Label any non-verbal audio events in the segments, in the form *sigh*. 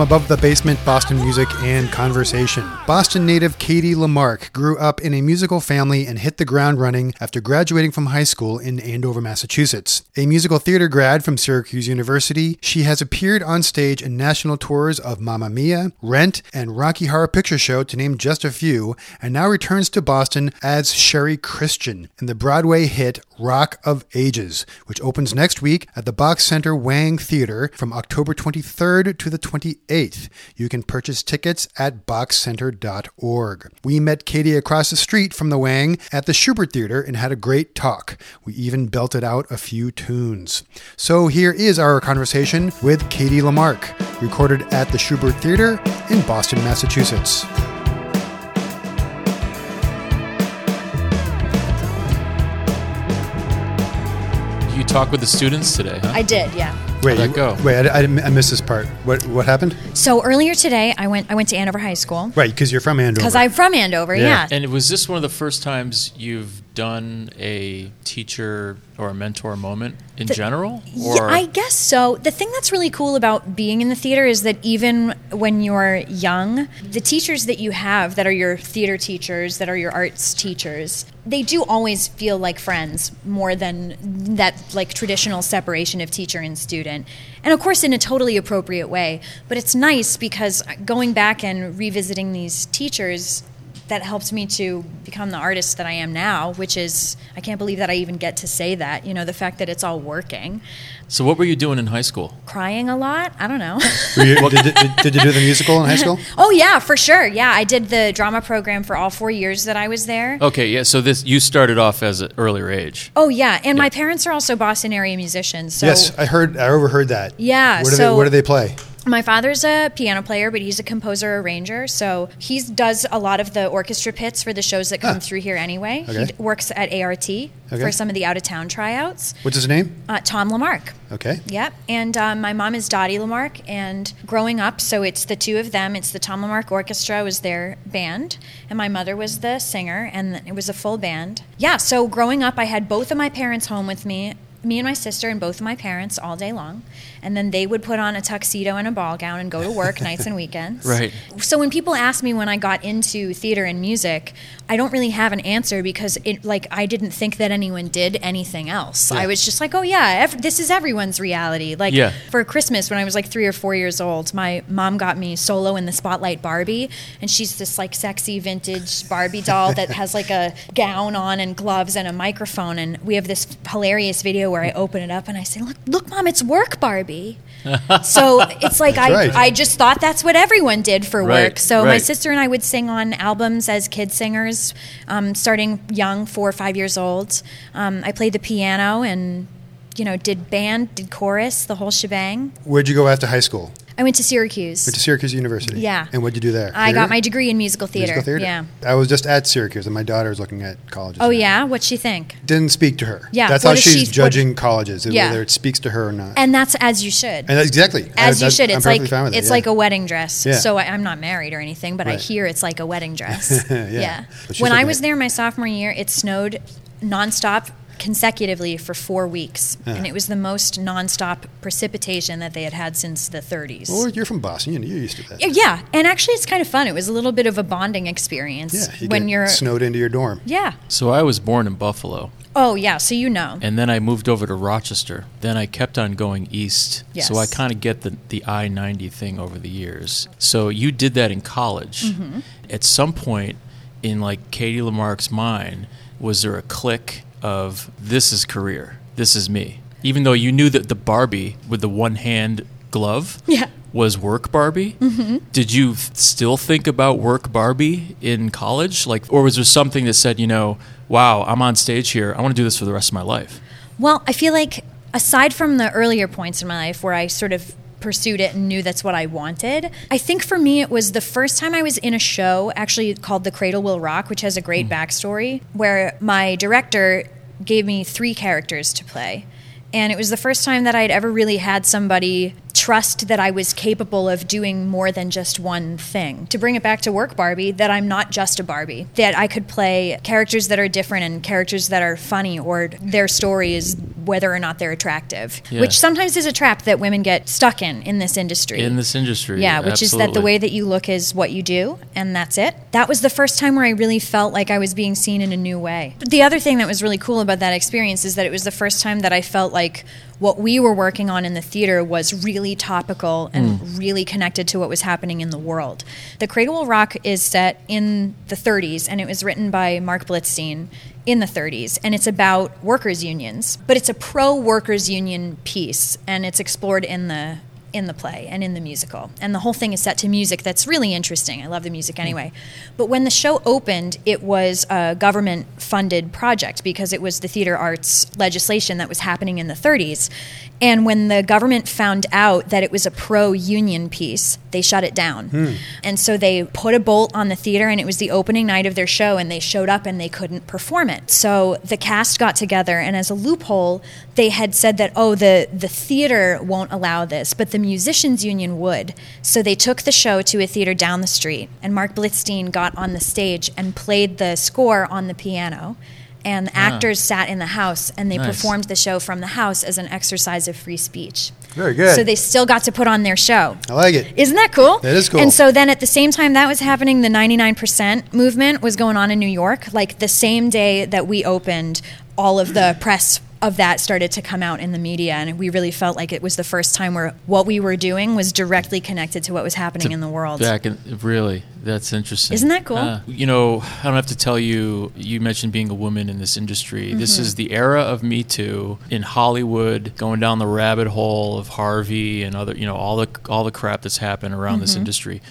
Above the Basement Boston Music and Conversation. Boston native Katie LaMark grew up in a musical family and hit the ground running after graduating from high school in Andover, Massachusetts. A musical theater grad from Syracuse University, she has appeared on stage in national tours of Mamma Mia, Rent, and Rocky Horror Picture Show, to name just a few, and now returns to Boston as Sherrie Christian in the Broadway hit Rock of Ages, which opens next week at the Boch Center Wang Theater from October 23rd to the 28th. You can purchase tickets at bochcenter.org. We met Katie across the street from the Wang at the Shubert Theater and had a great talk. We even belted out a few tunes. So here is our conversation with Katie LaMark, recorded at the Shubert Theater in Boston, Massachusetts. You talk with the students today, huh? I did, yeah. Wait, that you- go? wait, I, I, I missed this part. What what happened? So earlier today, I went I went to Andover High School Right, because you're from Andover. because I'm from Andover. Yeah. Yeah. and was this one of the first times you've done a teacher or a mentor moment in general? Yeah, I guess so. The thing that's really cool about being in the theater is that even when you're young, the teachers that you have that are your theater teachers, that are your arts teachers, they do always feel like friends more than that like traditional separation of teacher and student. And of course in a totally appropriate way, but it's nice because going back and revisiting these teachers that helped me to become the artist that I am now, which is I can't believe that I even get to say that. You know, the fact that it's all working. so what were you doing in high school? Crying a lot. I don't know. *laughs* Were you- did, did, did you do the musical in high school? *laughs* oh yeah, for sure. Yeah, I did the drama program for all four years that I was there. Okay, yeah. So this you started off as an earlier age. Oh yeah, and Yeah. my parents are also Boston area musicians. So yes, I heard. I overheard that. Yeah, What do, so- they, what do they play? My father's a piano player, but he's a composer arranger. So he does a lot of the orchestra pits for the shows that come Ah. through here anyway. Okay. He works at ART Okay. for some of the out of town tryouts. What's his name? Uh, Tom LaMark. Okay. Yep. And um, my mom is Dottie LaMark. And growing up, so it's the two of them. It's the Tom LaMark Orchestra was their band, and my mother was the singer, and it was a full band. Yeah. So growing up, I had both of my parents home with me. Me and my sister and both of my parents all day long, and then they would put on a tuxedo and a ball gown and go to work *laughs* nights and weekends. Right. So when people ask me when I got into theater and music, I don't really have an answer because it like I didn't think that anyone did anything else. I was just like, oh yeah, ev- this is everyone's reality. Like Yeah. for Christmas when I was like three or four years old, my mom got me Solo in the Spotlight Barbie, and she's this like sexy vintage Barbie doll that *laughs* has like a gown on and gloves and a microphone, and we have this hilarious video where I open it up and I say, look, look, mom, it's work Barbie. So it's like I, right. I just thought that's what everyone did for Right, work. So my sister and I would sing on albums as kid singers, um, starting young, four or five years old. Um, I played the piano and, you know, did band, did chorus, the whole shebang. Where'd you go after high school? I went to Syracuse. Went to Syracuse University. Yeah. And what'd you do there? I got my degree in musical theater. Musical theater. Yeah. I was just at Syracuse, and my daughter is looking at colleges. Oh now. yeah, what'd she think? Didn't speak to her. Yeah, That's what how she's she- judging colleges, Yeah. whether it speaks to her or not. And that's as you should. And exactly. as I- you should. I'm It's like it's yeah. like a wedding dress. Yeah. So I, I'm not married or anything, but I hear it's like a wedding dress. *laughs* Yeah. She's When I was there my sophomore year, it snowed nonstop consecutively for four weeks, Yeah. and it was the most nonstop precipitation that they had had since the 30s. Well, you're from Boston. You- You're used to that. yeah, and actually, it's kind of fun. It was a little bit of a bonding experience Yeah. You when get you're. snowed into your dorm. yeah. So I was born in Buffalo, Oh yeah. So you know. and then I moved over to Rochester. Then I kept on going east. Yes. So I kind of get the, the I 90 thing over the years. So you did that in college. Mm-hmm. At some point in like Katie LaMark's mind, was there a click of this is career, this is me? Even though you knew that the Barbie with the one hand glove Yeah. was work Barbie. Mm-hmm. Did you still think about work Barbie in college? Like, or was there something that said, you know, wow, I'm on stage here. I want to do this for the rest of my life. Well, I feel like aside from the earlier points in my life where I sort of pursued it and knew that's what I wanted, I think for me it was the first time I was in a show actually called The Cradle Will Rock, which has a great hmm. backstory, where my director gave me three characters to play. And it was the first time that I'd ever really had somebody trust that I was capable of doing more than just one thing. To bring it back to work Barbie, that I'm not just a Barbie, that I could play characters that are different and characters that are funny or their story is whether or not they're attractive, Yeah. which sometimes is a trap that women get stuck in in this industry. In this industry. Yeah, which is that the way that you look is what you do, and that's it. That was the first time where I really felt like I was being seen in a new way. The other thing that was really cool about that experience is that it was the first time that I felt like what we were working on in the theater was really topical and mm. really connected to what was happening in the world. The Cradle Will Rock is set in the 30s, and it was written by Marc Blitzstein in the 30s, and it's about workers' unions, but it's a pro workers' union piece, and it's explored in the in the play and in the musical. And the whole thing is set to music that's really interesting. I love the music mm. anyway. But when the show opened, it was a government funded project because it was the theater arts legislation that was happening in the 30s. And when the government found out that it was a pro union piece, they shut it down. Hmm. And so they put a bolt on the theater, and it was the opening night of their show, and they showed up and they couldn't perform it. So the cast got together, and as a loophole, they had said that, oh, the, the theater won't allow this, but the musicians union would. So they took the show to a theater down the street, and Marc Blitzstein got on the stage and played the score on the piano. And the actors sat in the house and they Nice. performed the show from the house as an exercise of free speech. Very good. So they still got to put on their show. I like it. Isn't that cool? That is cool. And so then at the same time that was happening, the 99% movement was going on in New York. Like the same day that we opened, all of the press of that started to come out in the media. And we really felt like it was the first time where what we were doing was directly connected to what was happening in the world. Back in, really, that's interesting. Isn't that cool? Uh, you know, I don't have to tell you. You mentioned being a woman in this industry. This Mm-hmm. is the era of Me Too in Hollywood, going down the rabbit hole of Harvey and other, you know, all the all the crap that's happened around this Mm-hmm. industry.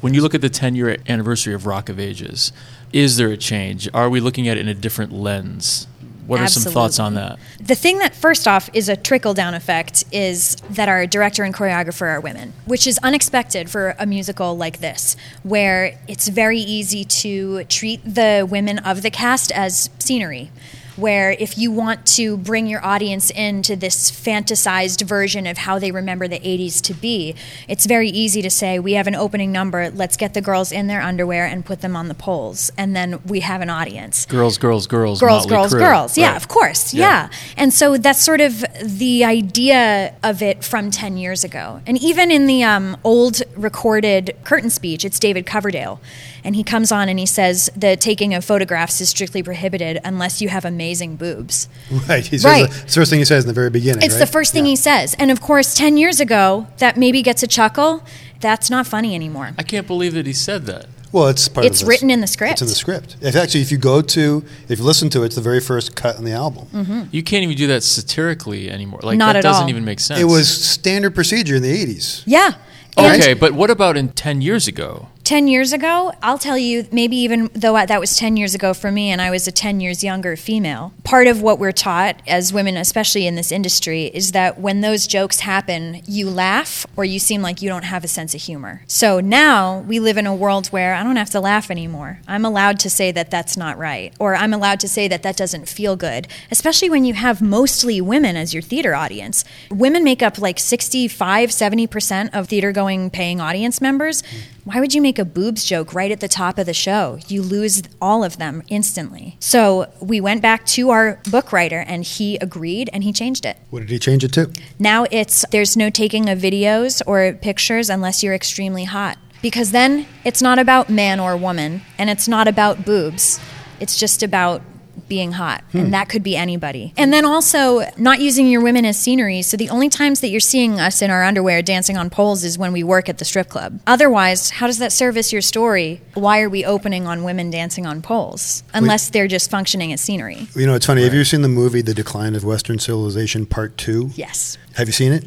When you look at the 10 year anniversary of Rock of Ages, is there a change? Are we looking at it in a different lens? What are some thoughts on that? The thing that, first off, is a trickle down effect is that our director and choreographer are women, which is unexpected for a musical like this, where it's very easy to treat the women of the cast as scenery. Where if you want to bring your audience into this fantasized version of how they remember the 80s to be, it's very easy to say, we have an opening number, let's get the girls in their underwear and put them on the poles, and then we have an audience Girls, girls, girls, girls, Motley girls, Crue. girls. Yeah, Right. of course. Yeah. Yeah. And so that's sort of the idea of it from 10 years ago. And even in the um, old recorded curtain speech, it's David Coverdale. And he comes on and he says the taking of photographs is strictly prohibited unless you have amazing boobs. *laughs* Right. He Right. The, it's the first thing he says in the very beginning. It's right? the first thing he says. And of course, 10 years ago, that maybe gets a chuckle. That's not funny anymore. I can't believe that he said that. Well, it's part It's of written in the script. It's in the script. If actually, if you go to, if you listen to it, it's the very first cut on the album. Mm-hmm. You can't even do that satirically anymore. Like Not that at doesn't all. even make sense. It was standard procedure in the '80s. Yeah. And- Okay, but what about in 10 years ago? 10 years ago, I'll tell you, maybe even though that was 10 years ago for me and I was a 10 years younger female, part of what we're taught as women, especially in this industry, is that when those jokes happen, you laugh or you seem like you don't have a sense of humor. So now we live in a world where I don't have to laugh anymore. I'm allowed to say that that's not right, or I'm allowed to say that that doesn't feel good, especially when you have mostly women as your theater audience. Women make up like 65, 70% of theater going paying audience members. Why would you make a boobs joke right at the top of the show? You lose all of them instantly. So we went back to our book writer and he agreed and he changed it. What did he change it to? Now it's there's no taking of videos or pictures unless you're extremely hot. Because then it's not about man or woman and it's not about boobs. It's just about being hot. And hmm. that could be anybody. And then also not using your women as scenery. So the only times that you're seeing us in our underwear dancing on poles is when we work at the strip club. Otherwise, how does that service your story? Why are we opening on women dancing on poles? Unless they're just functioning as scenery. You know, it's funny. Have you seen the movie *The Decline of Western Civilization* Part Two? Yes. Have you seen it?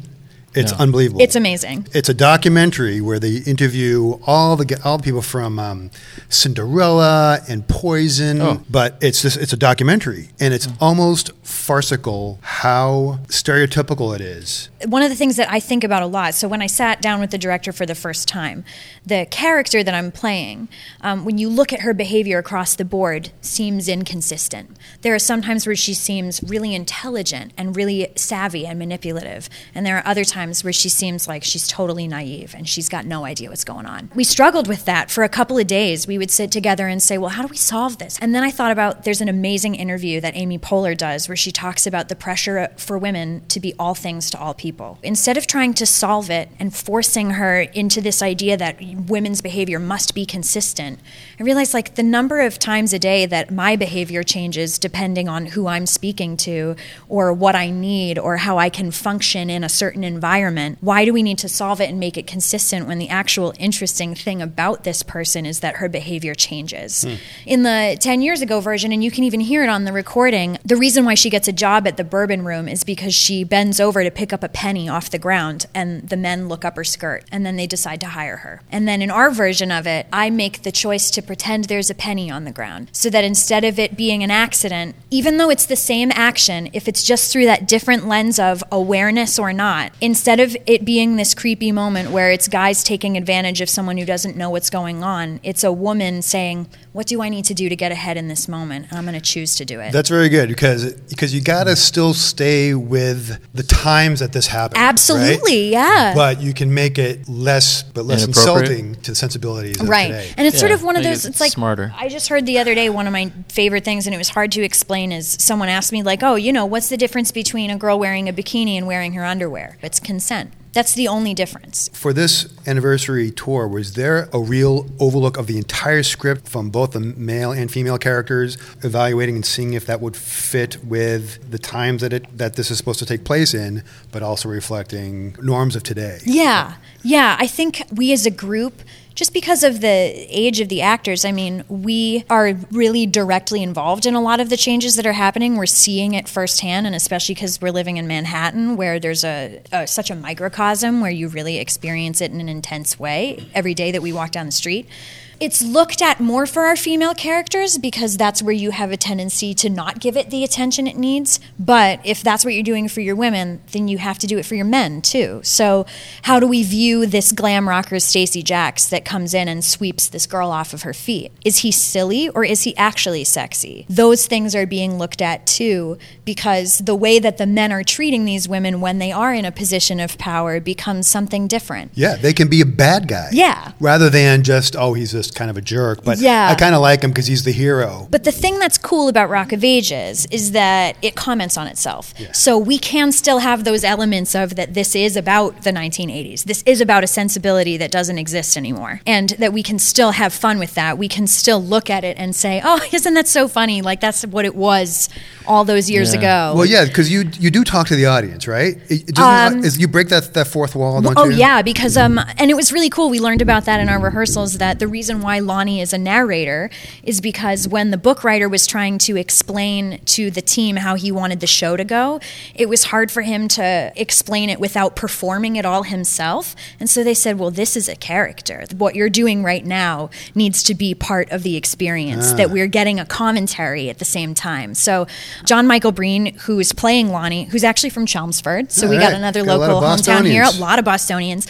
It's No. unbelievable. It's amazing. It's a documentary where they interview all the all the people from um, Cinderella and Poison, Oh. but it's just, it's a documentary and it's almost farcical how stereotypical it is. one of the things that I think about a lot. So when I sat down with the director for the first time, the character that I'm playing, um, when you look at her behavior across the board, seems inconsistent. There are some times where she seems really intelligent and really savvy and manipulative, and there are other times times where she seems like she's totally naive and she's got no idea what's going on. We struggled with that for a couple of days. We would sit together and say, well, how do we solve this? And then I thought about there's an amazing interview that Amy Poehler does where she talks about the pressure for women to be all things to all people. Instead of trying to solve it and forcing her into this idea that women's behavior must be consistent, I realized like the number of times a day that my behavior changes depending on who I'm speaking to or what I need or how I can function in a certain environment. Why do we need to solve it and make it consistent when the actual interesting thing about this person is that her behavior changes? Hmm. In the 10 years ago version, and you can even hear it on the recording, the reason why she gets a job at the bourbon room is because she bends over to pick up a penny off the ground and the men look up her skirt and then they decide to hire her. And then in our version of it, I make the choice to pretend there's a penny on the ground so that instead of it being an accident, even though it's the same action, if it's just through that different lens of awareness or not, instead of it being this creepy moment where it's guys taking advantage of someone who doesn't know what's going on, it's a woman saying, What do I need to do to get ahead in this moment? And I'm going to choose to do it. That's very good because because you got to still stay with the times that this happened. Absolutely, right? yeah. But you can make it less but less insulting to the sensibilities right. Today. And it's yeah, sort of one of those it's like smarter. I just heard the other day one of my favorite things and it was hard to explain is someone asked me like, "Oh, you know, what's the difference between a girl wearing a bikini and wearing her underwear?" It's consent. That's the only difference. For this anniversary tour, was there a real overlook of the entire script from both the male and female characters, evaluating and seeing if that would fit with the times that it that this is supposed to take place in, but also reflecting norms of today? Yeah, yeah. I think we as a group just because of the age of the actors, I mean, we are really directly involved in a lot of the changes that are happening. We're seeing it firsthand, and especially because we're living in Manhattan, where there's a, a, such a microcosm where you really experience it in an intense way every day that we walk down the street. It's looked at more for our female characters because that's where you have a tendency to not give it the attention it needs. But if that's what you're doing for your women, then you have to do it for your men too. So, how do we view this glam rocker Stacee Jaxx that comes in and sweeps this girl off of her feet? Is he silly or is he actually sexy? Those things are being looked at too because the way that the men are treating these women when they are in a position of power becomes something different. Yeah, they can be a bad guy. Yeah. Rather than just, oh, he's a just kind of a jerk. But yeah. I kind of like him because he's the hero. But the thing that's cool about Rock of Ages is that it comments on itself. Yeah. So we can still have those elements of that this is about the 1980s. This is about a sensibility that doesn't exist anymore. And that we can still have fun with that. We can still look at it and say, oh, *laughs* isn't that so funny? Like that's what it was all those years yeah. ago. Well, yeah, because you you do talk to the audience, right? Um, is, you break that, that fourth wall, don't oh, you? yeah, because um, and it was really cool. We learned about that in our rehearsals. That the reason why Lonnie is a narrator is because when the book writer was trying to explain to the team how he wanted the show to go, it was hard for him to explain it without performing it all himself. And so they said, "Well, this is a character. What you're doing right now needs to be part of the experience. Ah. That we're getting a commentary at the same time." So John Michael Breen, who is playing Lonnie, who's actually from Chelmsford. So All we right. got another got local hometown here, a lot of Bostonians.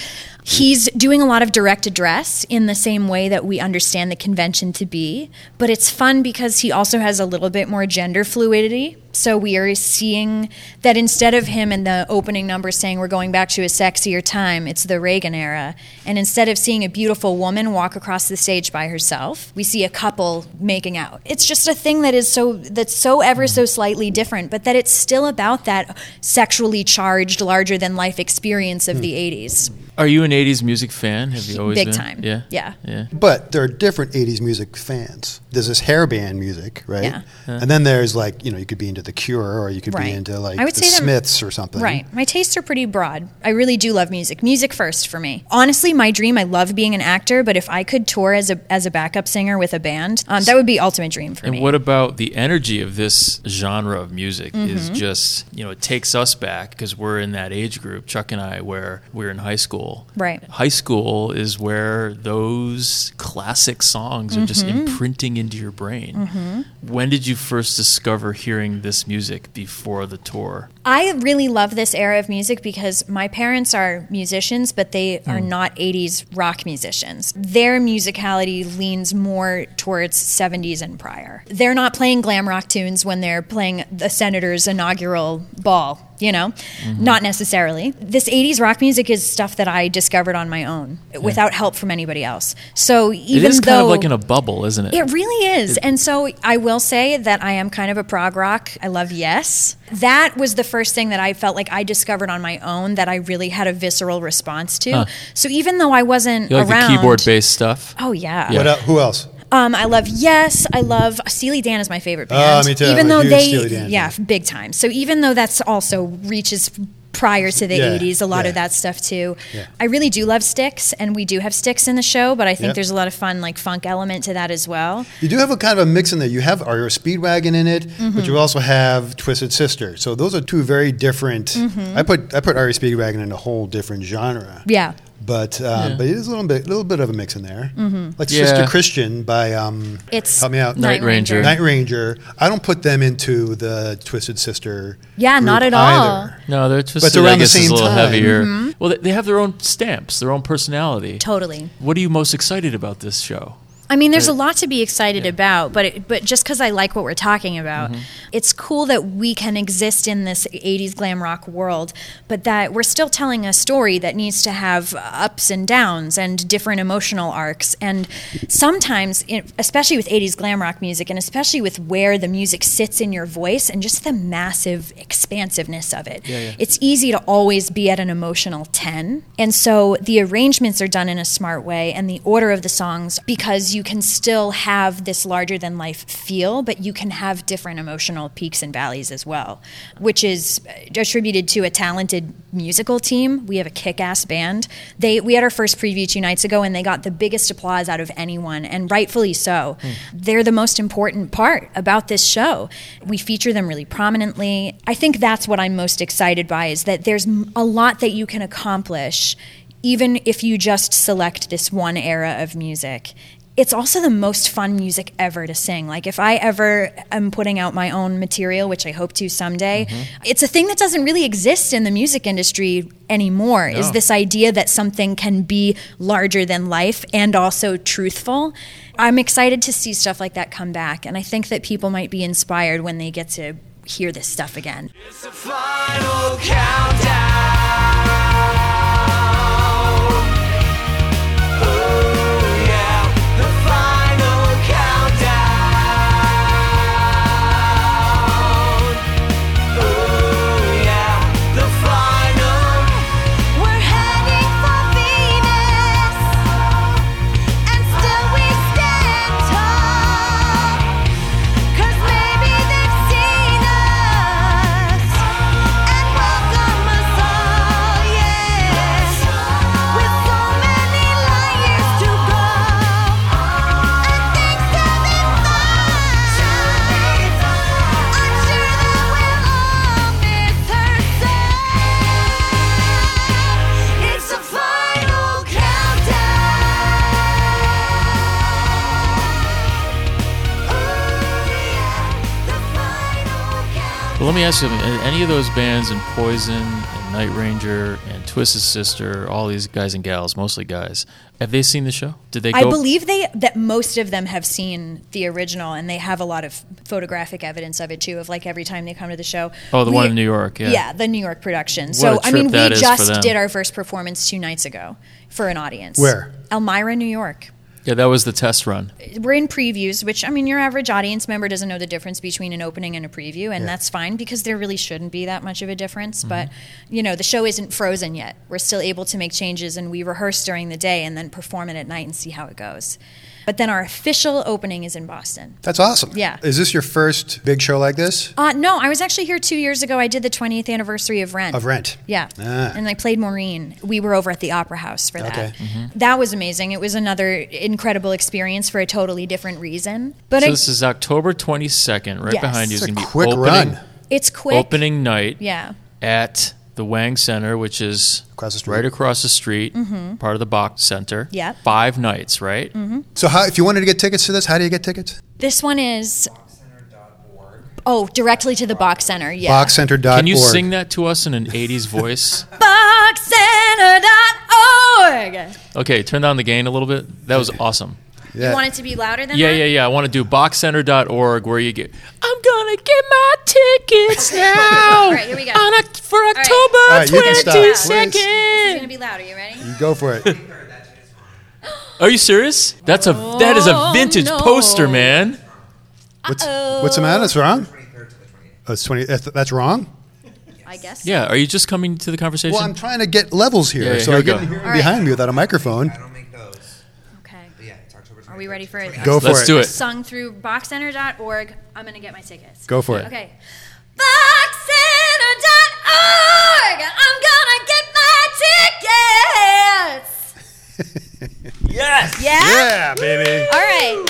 He's doing a lot of direct address in the same way that we understand the convention to be, but it's fun because he also has a little bit more gender fluidity. So we are seeing that instead of him in the opening number saying we're going back to a sexier time, it's the Reagan era. And instead of seeing a beautiful woman walk across the stage by herself, we see a couple making out. It's just a thing that is so that's so ever so slightly different, but that it's still about that sexually charged larger than life experience of the hmm. 80s. Are you an '80s music fan? Have you always big been? time? Yeah, yeah, yeah. But there are different '80s music fans. There's this hair band music, right? Yeah. And then there's like you know you could be into The Cure or you could right. be into like I would the say Smiths or something. Right. My tastes are pretty broad. I really do love music. Music first for me. Honestly, my dream. I love being an actor, but if I could tour as a as a backup singer with a band, um, that would be ultimate dream for and me. And what about the energy of this genre of music? Mm-hmm. Is just you know it takes us back because we're in that age group. Chuck and I, where we're in high school. Right. High high school is where those classic songs mm-hmm. are just mm-hmm. imprinting into your brain. Mm-hmm. When did you first discover hearing this music before the tour? I really love this era of music because my parents are musicians, but they are mm. not 80s rock musicians. Their musicality leans more towards 70s and prior. They're not playing glam rock tunes when they're playing the senator's inaugural ball. You know, mm-hmm. not necessarily. This 80s rock music is stuff that I discovered on my own without help from anybody else. So even is though kind of like in a bubble, isn't it? it really is. And so I will say that I am kind of a prog rock. I love Yes. That was the first thing that I felt like I discovered on my own that I really had a visceral response to. Huh. So even though I wasn't You like around, the keyboard based stuff? Oh yeah. Yeah. What el- who else? Um, I love Yes. I love Steely Dan is my favorite Oh, band. me too. Even a though they, Steely Dan yeah, fan. big time. So even though that's also reaches prior to the Yeah, 80s, a lot yeah. of that stuff too. Yeah. I really do love Styx, and we do have Styx in the show, but I think Yep. there's a lot of fun like funk element to that as well. You do have a kind of a mix in there. You have REO Speedwagon in it, Mm-hmm. but you also have Twisted Sister. So those are two very different. Mm-hmm. I put I put REO Speedwagon in a whole different genre. Yeah. But uh, Yeah. but it is a little bit little bit of a mix in there. Mm-hmm. Like Yeah. Sister Christian by um, It's help me out Night Ranger. Night Ranger. I don't put them into the Twisted Sister. Yeah, group not at all. either. No, they're just But it's I around the guess, is same a little time. heavier. Mm-hmm. Well, they, they have their own stamps, their own personality. Totally. What are you most excited about this show? I mean, there's a lot to be excited about, but it, but just because I like what we're talking about, mm-hmm. it's cool that we can exist in this '80s glam rock world, but that we're still telling a story that needs to have ups and downs and different emotional arcs. And sometimes, in, especially with '80s glam rock music, and especially with where the music sits in your voice and just the massive expansiveness of it, Yeah, yeah. it's easy to always be at an emotional 10. And so the arrangements are done in a smart way and the order of the songs because you can still have this larger than life feel, but you can have different emotional peaks and valleys as well, which is attributed to a talented musical team. We have a kick ass band. They we had our first preview two nights ago and they got the biggest applause out of anyone, and rightfully so. Hmm. They're the most important part about this show. We feature them really prominently. I think that's what I'm most excited by is that there's a lot that you can accomplish even if you just select this one era of music. It's also the most fun music ever to sing. Like if I ever am putting out my own material, which I hope to someday, mm-hmm. it's a thing that doesn't really exist in the music industry anymore. Is this idea that something can be larger than life and also truthful? I'm excited to see stuff like that come back, and I think that people might be inspired when they get to hear this stuff again. Ask you something. Any of those bands in Poison and Night Ranger and Twisted Sister, all these guys and gals, mostly guys, have they seen the show? Did they go? I believe they that most of them have seen the original, and they have a lot of photographic evidence of it too. Of like every time they come to the show. Oh, the We- one in New York, yeah. the New York production. What so I mean, that we just did our first performance two nights ago for an audience. Where? Elmira, New York. Yeah, that was the test run. We're in previews, which I mean, your average audience member doesn't know the difference between an opening and a preview, and Yeah. that's fine because there really shouldn't be that much of a difference. Mm-hmm. But you know, the show isn't frozen yet. We're still able to make changes, and we rehearse during the day and then perform it at night and see how it goes. But then our official opening is in Boston. That's awesome. Yeah. Is this your first big show like this? Uh, no, I was actually here two years ago. I did the 20th anniversary of Rent. Of Rent. Yeah. Ah. And I played Maureen. We were over at the Opera House for that. Okay. That was amazing. It was another incredible experience for a totally different reason. But so I, this is October 22nd, right Yes. behind you. It's is a going to be quick opening, run. it's quick. opening night Yeah. at the Wang Center, which is Across the right across the street, part of the Boch Center. Mm-hmm. Five nights, right? Mm-hmm. So how, if you wanted to get tickets to this, how do you get tickets? This one is Oh, directly to the Boch Center. Yeah. Bochcenter.org. Can you sing that to us in an 80s *laughs* voice? BochCenter.org. Okay, turn down the gain a little bit. That was awesome. Yeah. You want it to be louder than Yeah, that? yeah, yeah. Yeah. I want to do bochcenter.org where you get, I'm going to get my tickets *laughs* now All right, here we go. on Oct- for right. October All right, you can stop, 22nd. This is gonna be louder. You ready? You go for it. *laughs* Are you serious? That's a that is a oh, vintage no. poster, man. What's, what's the matter? That's wrong? Oh, it's 20. That's, that's wrong? I guess. Yeah, are you just coming to the conversation? Well, I'm trying to get levels here, Yeah, yeah, so here I we get go. to hear All right. behind me without a microphone. I don't make those. Okay. But yeah, it's October 23rd. Are we ready for it? Go for Let's it. do it. Sung through BochCenter.org. I'm gonna get my tickets. Go for it. Okay. BochCenter.org. I'm gonna get my tickets. *laughs* Yes! Yeah. Yeah, baby. All right.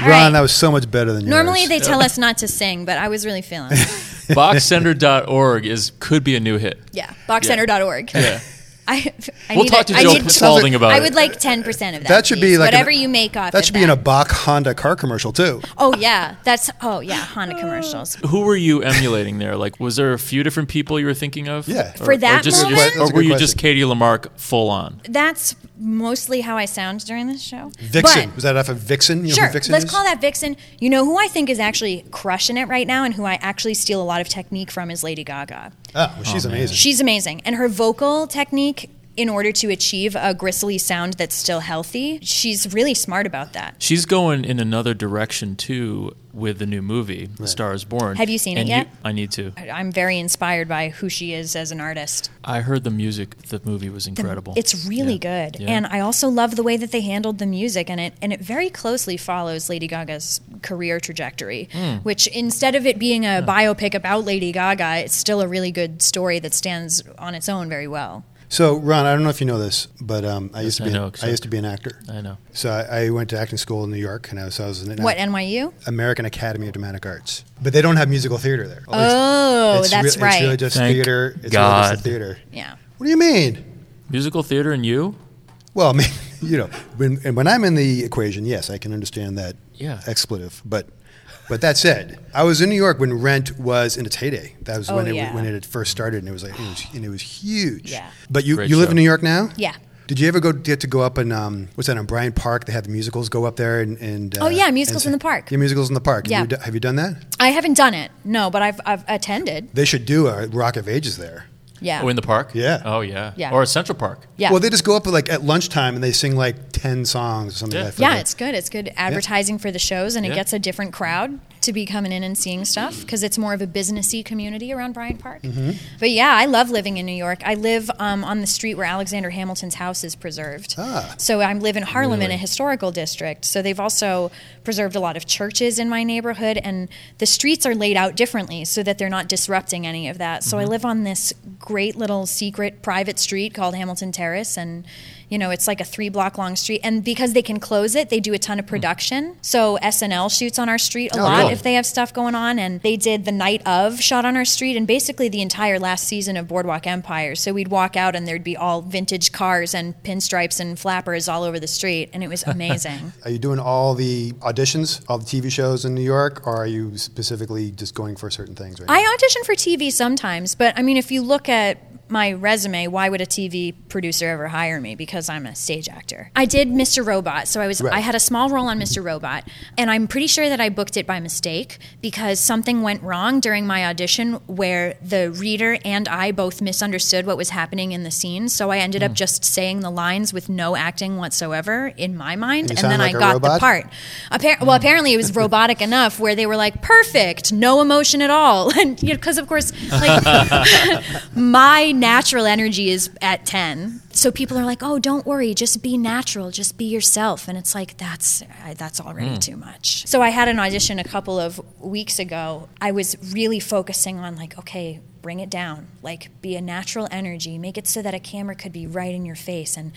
Ron, right. that was so much better than yours. Normally they tell us not to sing, but I was really feeling it. *laughs* Bochcenter.org is could be a new hit. Yeah. BochCenter.org. Yeah. I, *laughs* I We'll need talk it. to I Joe need- Spaulding about it. I would like 10% of that. That should be please. like whatever an- you make off That of should be in a Boch Honda car commercial too. Oh yeah, that's oh yeah, Honda commercials. Uh, who were you emulating there? Like, was there a few different people you were thinking of? Yeah. Or- For that or just, moment? just- or were good you just question. Katie LaMark full on? That's mostly how I sound during this show. Vixen. But- was that off of Vixen? You know Sure, who Vixen let's is? call that Vixen. You know who I think is actually crushing it right now, and who I actually steal a lot of technique from is Lady Gaga. Oh, well, she's oh, amazing. She's amazing, and her vocal technique. In order to achieve a gristly sound that's still healthy, she's really smart about that. She's going in another direction too with the new movie, The Star Is Born. Have you seen it And yet? I need to. I'm very inspired by who she is as an artist. I heard the music. The movie was incredible. It's really Yeah. good, Yeah. and I also love the way that they handled the music, and it and it very closely follows Lady Gaga's career trajectory. Hmm. Which instead of it being a biopic about Lady Gaga, it's still a really good story that stands on its own very well. So, Ron, I don't know if you know this, but um, I used to I be know, an, 'cause I I- used to be an actor. I know. So I, I went to acting school in New York, and I was, I was in What NYU? American Academy of Dramatic Arts, but they don't have musical theater there. At Oh, it's that's rea- right. It's really just Thank theater. It's really God. just a theater. yeah. What do you mean? Musical theater and you? Well, I mean, *laughs* you know, when and when I'm in the equation, yes, I can understand that Yeah. expletive. But but that said, I was in New York when Rent was in its heyday. That was Oh, when it yeah. when it had first started, and it was like it was, and it was huge. Yeah. But you Great you live show. in New York now? Yeah. Did you ever go get to go up and um, what's that on Bryant Park? They have the musicals go up there and, and Oh, uh, yeah, musicals and- in the park. Yeah, musicals in the park. Yeah. Have you, have you done that? I haven't done it, no, but I've I've attended. They should do a Rock of Ages there. Yeah. Oh, in the park? Yeah. Oh, yeah. Yeah. Or at Central Park. yeah. Well, they just go up like at lunchtime and they sing like ten songs or something. Yeah. like that. yeah, it's good. It's good advertising for the shows, and Yeah. it gets a different crowd to be coming in and seeing stuff because it's more of a businessy community around Bryant Park. Mm-hmm. But yeah, I love living in New York. I live um, on the street where Alexander Hamilton's house is preserved. Ah. So I live in Harlem in a historical district. So they've also preserved a lot of churches in my neighborhood, and the streets are laid out differently so that they're not disrupting any of that. So I live on this great little secret private street called Hamilton Terrace, and you know it's like a three block long street. And because they can close it, they do a ton of hmm. production. So SNL shoots on our street a Oh, lot really? if they have stuff going on, and they did the night of shot on our street, and basically the entire last season of Boardwalk Empire. So we'd walk out, and there'd be all vintage cars and pinstripes and flappers all over the street, and it was amazing. *laughs* Are you doing all the auditions, all the TV shows in New York, or are you specifically just going for certain things right I now? audition for TV sometimes, but I mean, if you look at my resume, why would a TV producer ever hire me? Because I'm a stage actor. I did Mr. Robot, so I was Right. I had a small role on Mr. Robot, and I'm pretty sure that I booked it by mistake because something went wrong during my audition where the reader and I both misunderstood what was happening in the scene. So I ended Hmm. up just saying the lines with no acting whatsoever in my mind, And and, then sound I got robot? the part. Appar- well, apparently it was robotic *laughs* enough where they were like, "Perfect, no emotion at all," *laughs* and you know, because of course, like *laughs* my natural energy is at ten, so people are like, "Oh, don't worry, just be natural, just be yourself," and it's like that's I, that's already hmm. too much. So I had an audition a couple of weeks ago. I was really focusing on like, okay. Bring it down, like be a natural energy. Make it so that a camera could be right in your face, and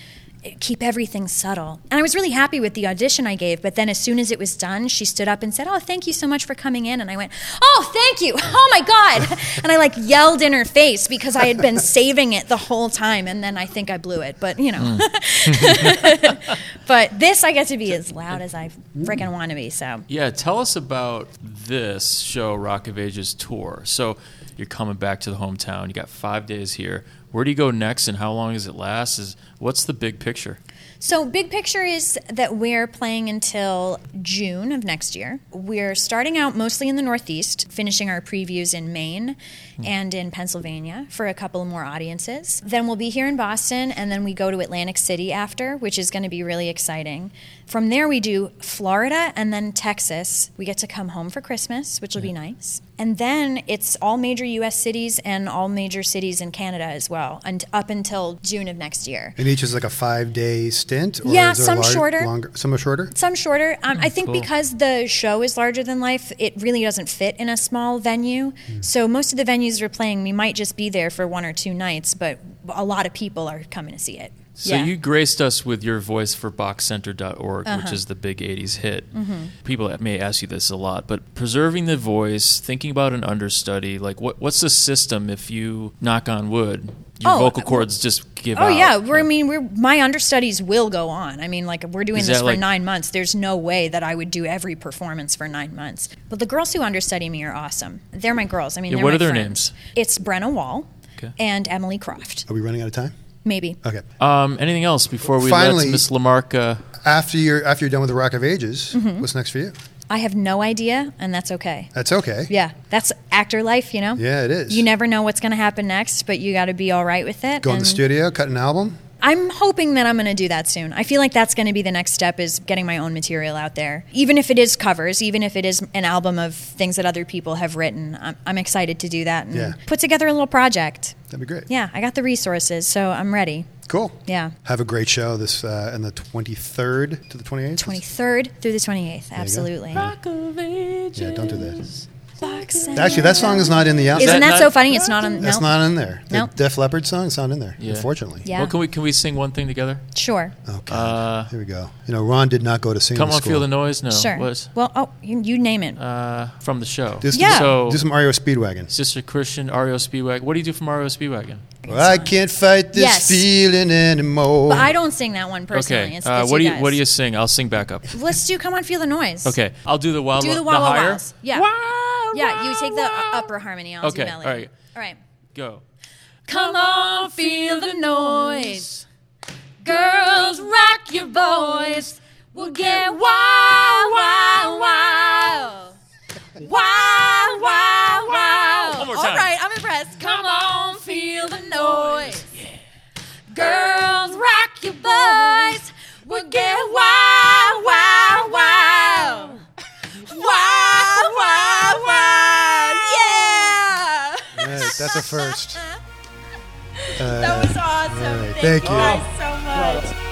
keep everything subtle. And I was really happy with the audition I gave, but then as soon as it was done, she stood up and said, "Oh, thank you so much for coming in." And I went, "Oh, thank you. *laughs* Oh my god." *laughs* And I like yelled in her face because I had been saving it the whole time and then I think I blew it, but you know. Mm. *laughs* but this I get to be as loud as I freaking want to be, so. Yeah, tell us about this show, Rock of Ages tour. So you're coming back to the hometown. You got five days here. Where do you go next, and how long does it last? Is what's the big picture? So, big picture is that we're playing until June of next year. We're starting out mostly in the Northeast, finishing our previews in Maine hmm. and in Pennsylvania for a couple more audiences. Then we'll be here in Boston, and then we go to Atlantic City after, which is going to be really exciting. From there, we do Florida and then Texas. We get to come home for Christmas, which will be nice. And then it's all major US cities and all major cities in Canada as well, and up until June of next year. And each is like a five day stint? Or Yeah, some lar- shorter. Longer, some are shorter? Some shorter. Um, I think cool. because the show is larger than life, it really doesn't fit in a small venue. So most of the venues we're playing, we might just be there for one or two nights, but a lot of people are coming to see it. So yeah. you graced us with your voice for bochcenter.org, Uh-huh. which is the big 80s hit. Mm-hmm. People may ask you this a lot, but preserving the voice, thinking about an understudy, like what what's the system if you knock on wood, your Oh, vocal uh, cords just give up. Oh out? yeah, we're, I mean, we're my understudies will go on. I mean, like we're doing Is this for like- nine months. There's no way that I would do every performance for nine months. But the girls who understudy me are awesome. They're my girls. I mean, Yeah, they're what my are their friends. names? It's Brenna Wall Okay. and Emily Croft. Are we running out of time? Maybe. Okay. Um, anything else before we Finally- let Miss LaMark? Uh, After you're after you're done with the Rock of Ages, Mm-hmm. what's next for you? I have no idea, and that's okay. That's okay. Yeah, that's actor life, you know. Yeah, it is. You never know what's going to happen next, but you got to be all right with it. Go in the studio, cut an album. I'm hoping that I'm going to do that soon. I feel like that's going to be the next step is getting my own material out there. Even if it is covers, even if it is an album of things that other people have written, I'm, I'm excited to do that and Yeah. put together a little project. That'd be great. Yeah, I got the resources, so I'm ready. Cool. Yeah. Have a great show this uh, on the 23rd to the 28th. 23rd through the 28th. Absolutely. Yeah, don't do that. Box Actually, that song is not in the album. Isn't that that, so funny? It's not on. That's no? not in there. The Nope. Def Leppard song, it's not in there. Yeah. Unfortunately. Yeah. Well, can we can we sing one thing together? Sure. Okay. Uh, Here we go. You know, Ron did not go to singing Come on, school. feel the noise. No, Sure. was Well, oh, you, you name it. uh, from the show. Do some, Yeah. So do some Mario Speedwagon. Sister Christian, REO Speedwagon. What do you do from REO Speedwagon? Well, I can't fight this Yes. feeling anymore. but I don't sing that one personally. Okay. It's, Uh, it's what do you guys. What do you sing? I'll sing back up. Let's do "Come On, Feel the Noise." Okay. I'll do the wild. Do the the wow wow higher. wows. Yeah. Yeah. You take the upper harmony. I'll Okay, do melody. all right. All right. Go. Come on, feel the noise. Girls, rock your voice. We'll get wild, wild, wild. Wild, that's a first. *laughs* That was uh, awesome. all right, Thank, thank you guys so much.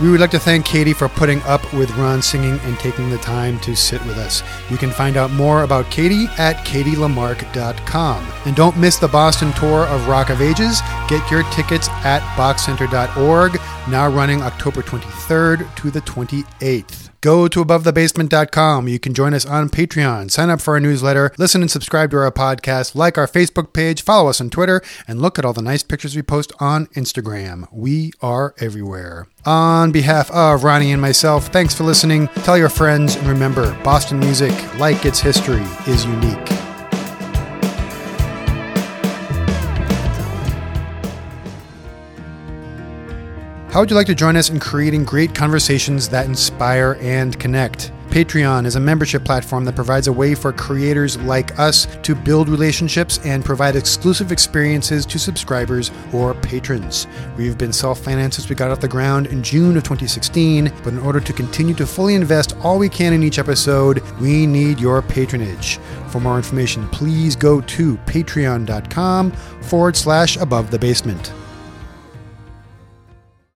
We would like to thank Katie for putting up with Ron singing and taking the time to sit with us. You can find out more about Katie at katielamark.com. And don't miss the Boston tour of Rock of Ages. Get your tickets at bochcenter.org, now running October 23rd to the 28th. Go to abovethebasement.com. You can join us on Patreon, sign up for our newsletter, listen and subscribe to our podcast, like our Facebook page, follow us on Twitter, and look at all the nice pictures we post on Instagram. We are everywhere. On behalf of Ronnie and myself, thanks for listening. Tell your friends, and remember Boston music, like its history, is unique. How would you like to join us in creating great conversations that inspire and connect? Patreon is a membership platform that provides a way for creators like us to build relationships and provide exclusive experiences to subscribers or patrons. We've been self financed since we got off the ground in June of 2016, but in order to continue to fully invest all we can in each episode, we need your patronage. For more information, please go to patreon.com forward slash above the basement.